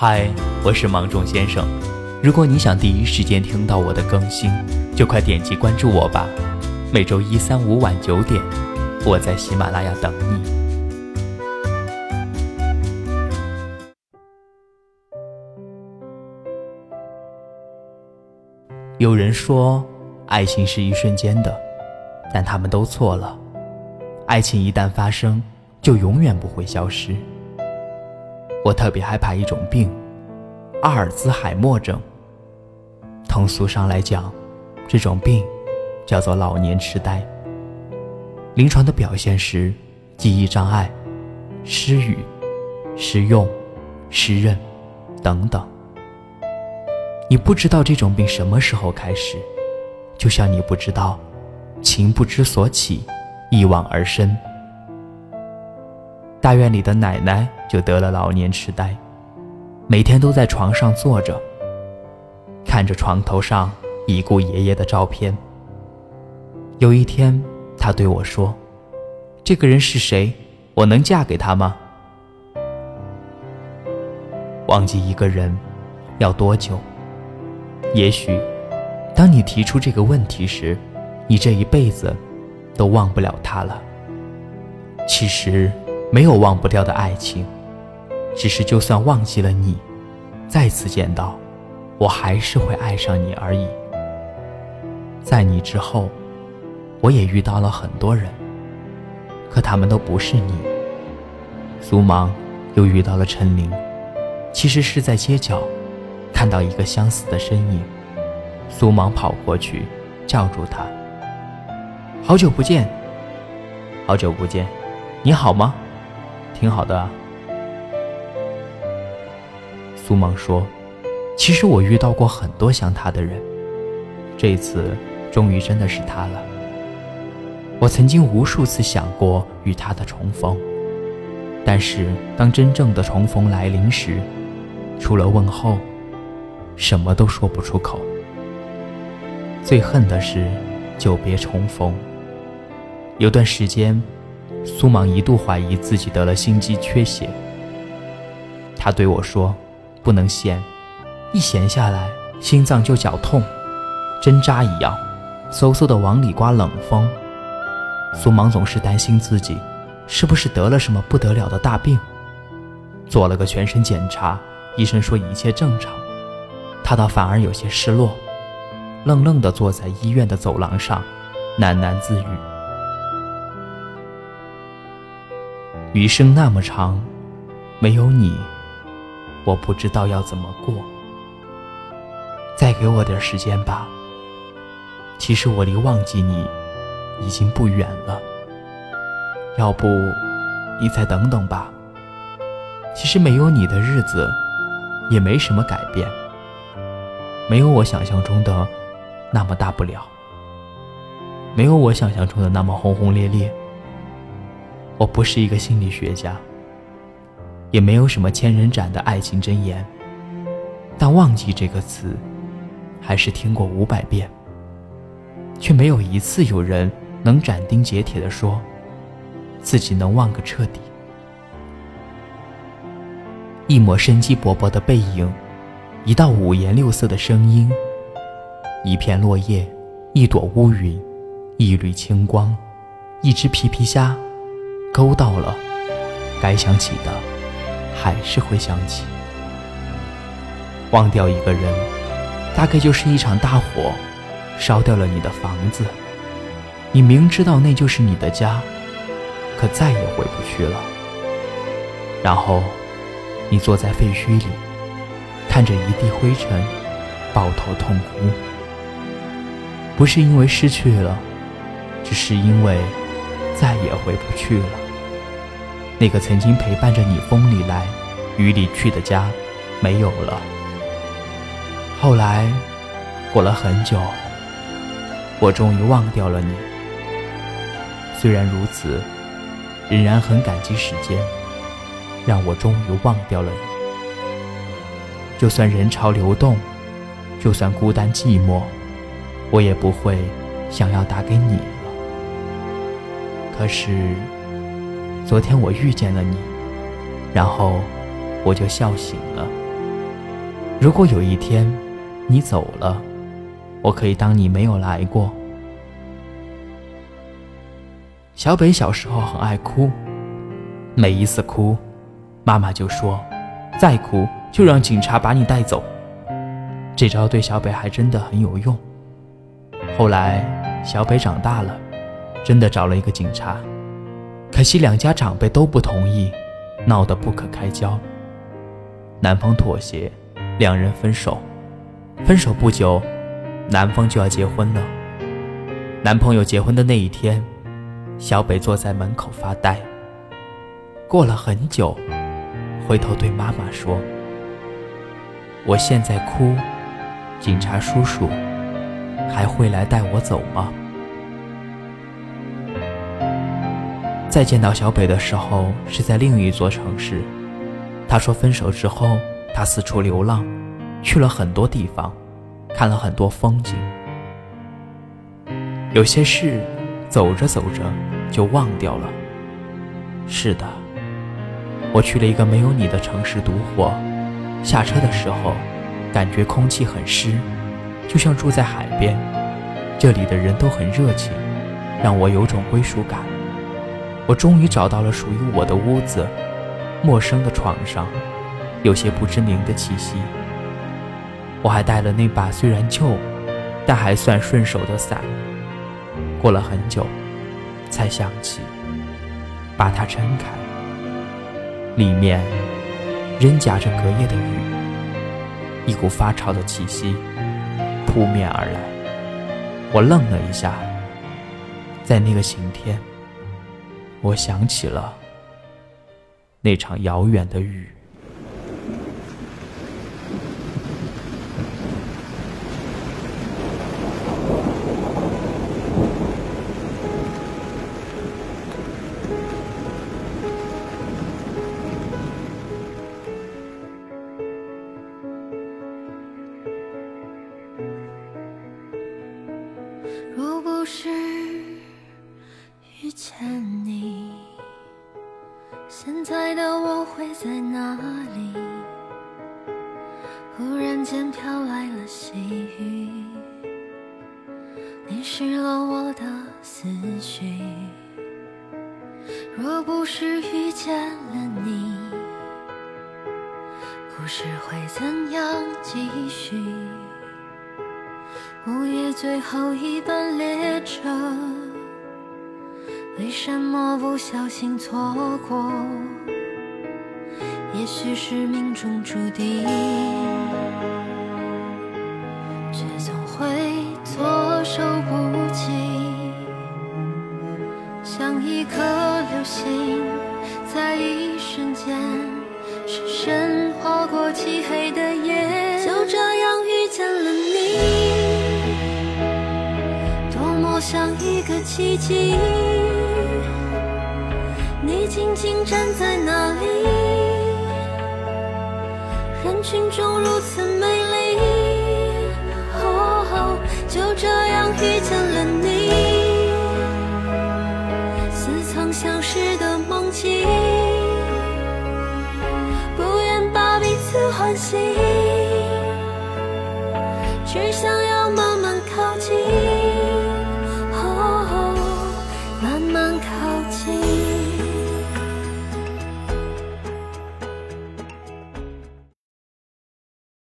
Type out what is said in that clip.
嗨，我是芒种先生。如果你想第一时间听到我的更新，就快点击关注我吧。每周一、三、五晚九点，我在喜马拉雅等你。有人说，爱情是一瞬间的，但他们都错了。爱情一旦发生，就永远不会消失。我特别害怕一种病，阿尔兹海默症。通俗上来讲，这种病叫做老年痴呆。临床的表现是记忆障碍、失语、失用、失认等等。你不知道这种病什么时候开始，就像你不知道情不知所起，一往而深。大院里的奶奶就得了老年痴呆，每天都在床上坐着，看着床头上已故爷爷的照片。有一天，他对我说：“这个人是谁？我能嫁给他吗？”忘记一个人要多久？也许，当你提出这个问题时，你这一辈子都忘不了他了。其实。没有忘不掉的爱情，只是就算忘记了你，再次见到，我还是会爱上你而已。在你之后，我也遇到了很多人，可他们都不是你。苏芒又遇到了陈琳，其实是在街角，看到一个相似的身影，苏芒跑过去叫住他：“好久不见，好久不见，你好吗？”挺好的。苏芒说：“其实我遇到过很多像他的人，这次终于真的是他了。我曾经无数次想过与他的重逢，但是当真正的重逢来临时，除了问候，什么都说不出口。最恨的是久别重逢。有段时间。”苏芒一度怀疑自己得了心肌缺血。他对我说：“不能闲，一闲下来心脏就绞痛，针扎一样，嗖嗖的往里刮冷风。”苏芒总是担心自己是不是得了什么不得了的大病。做了个全身检查，医生说一切正常，他倒反而有些失落，愣愣地坐在医院的走廊上，喃喃自语。余生那么长，没有你，我不知道要怎么过。再给我点时间吧。其实我离忘记你已经不远了。要不，你再等等吧。其实没有你的日子也没什么改变，没有我想象中的那么大不了，没有我想象中的那么轰轰烈烈。我不是一个心理学家，也没有什么千人斩的爱情箴言，但忘记这个词，还是听过五百遍，却没有一次有人能斩钉截铁地说，自己能忘个彻底。一抹生机勃勃的背影，一道五颜六色的声音，一片落叶，一朵乌云，一缕清光，一只皮皮虾。勾到了，该想起的还是会想起。忘掉一个人，大概就是一场大火，烧掉了你的房子。你明知道那就是你的家，可再也回不去了。然后，你坐在废墟里，看着一地灰尘，抱头痛哭。不是因为失去了，只是因为再也回不去了。那个曾经陪伴着你风里来雨里去的家，没有了。后来，过了很久，我终于忘掉了你。虽然如此，仍然很感激时间，让我终于忘掉了你。就算人潮流动，就算孤单寂寞，我也不会想要打给你了。可是。昨天我遇见了你，然后我就笑醒了。如果有一天你走了，我可以当你没有来过。小北小时候很爱哭，每一次哭，妈妈就说：“再哭就让警察把你带走。”这招对小北还真的很有用。后来小北长大了，真的找了一个警察，可惜两家长辈都不同意，闹得不可开交。男方妥协，两人分手。分手不久，男方就要结婚了。男朋友结婚的那一天，小北坐在门口发呆。过了很久，回头对妈妈说：“我现在哭，警察叔叔还会来带我走吗？”再见到小北的时候，是在另一座城市。他说：“分手之后，他四处流浪，去了很多地方，看了很多风景。有些事，走着走着就忘掉了。是的，我去了一个没有你的城市独活。下车的时候，感觉空气很湿，就像住在海边。这里的人都很热情，让我有种归属感。我终于找到了属于我的屋子。”陌生的床上，有些不知名的气息。我还带了那把虽然旧，但还算顺手的伞。过了很久，才想起，把它撑开，里面仍夹着隔夜的雨。一股发潮的气息扑面而来，我愣了一下。在那个晴天，我想起了。那场遥远的雨。若不是遇见你。现在的我会在哪里？忽然间飘来了细雨，淋湿了我的思绪。若不是遇见了你，故事会怎样继续？午夜最后一班列车。为什么不小心错过？也许是命中注定，却总会措手不及。像一颗流星，在一瞬间深深划过漆黑的夜，就这样遇见了你，多么像一个奇迹。静静站在那里，人群中如此美丽。哦，就这样遇见了你，似曾相识的梦境，不愿把彼此唤醒，只想。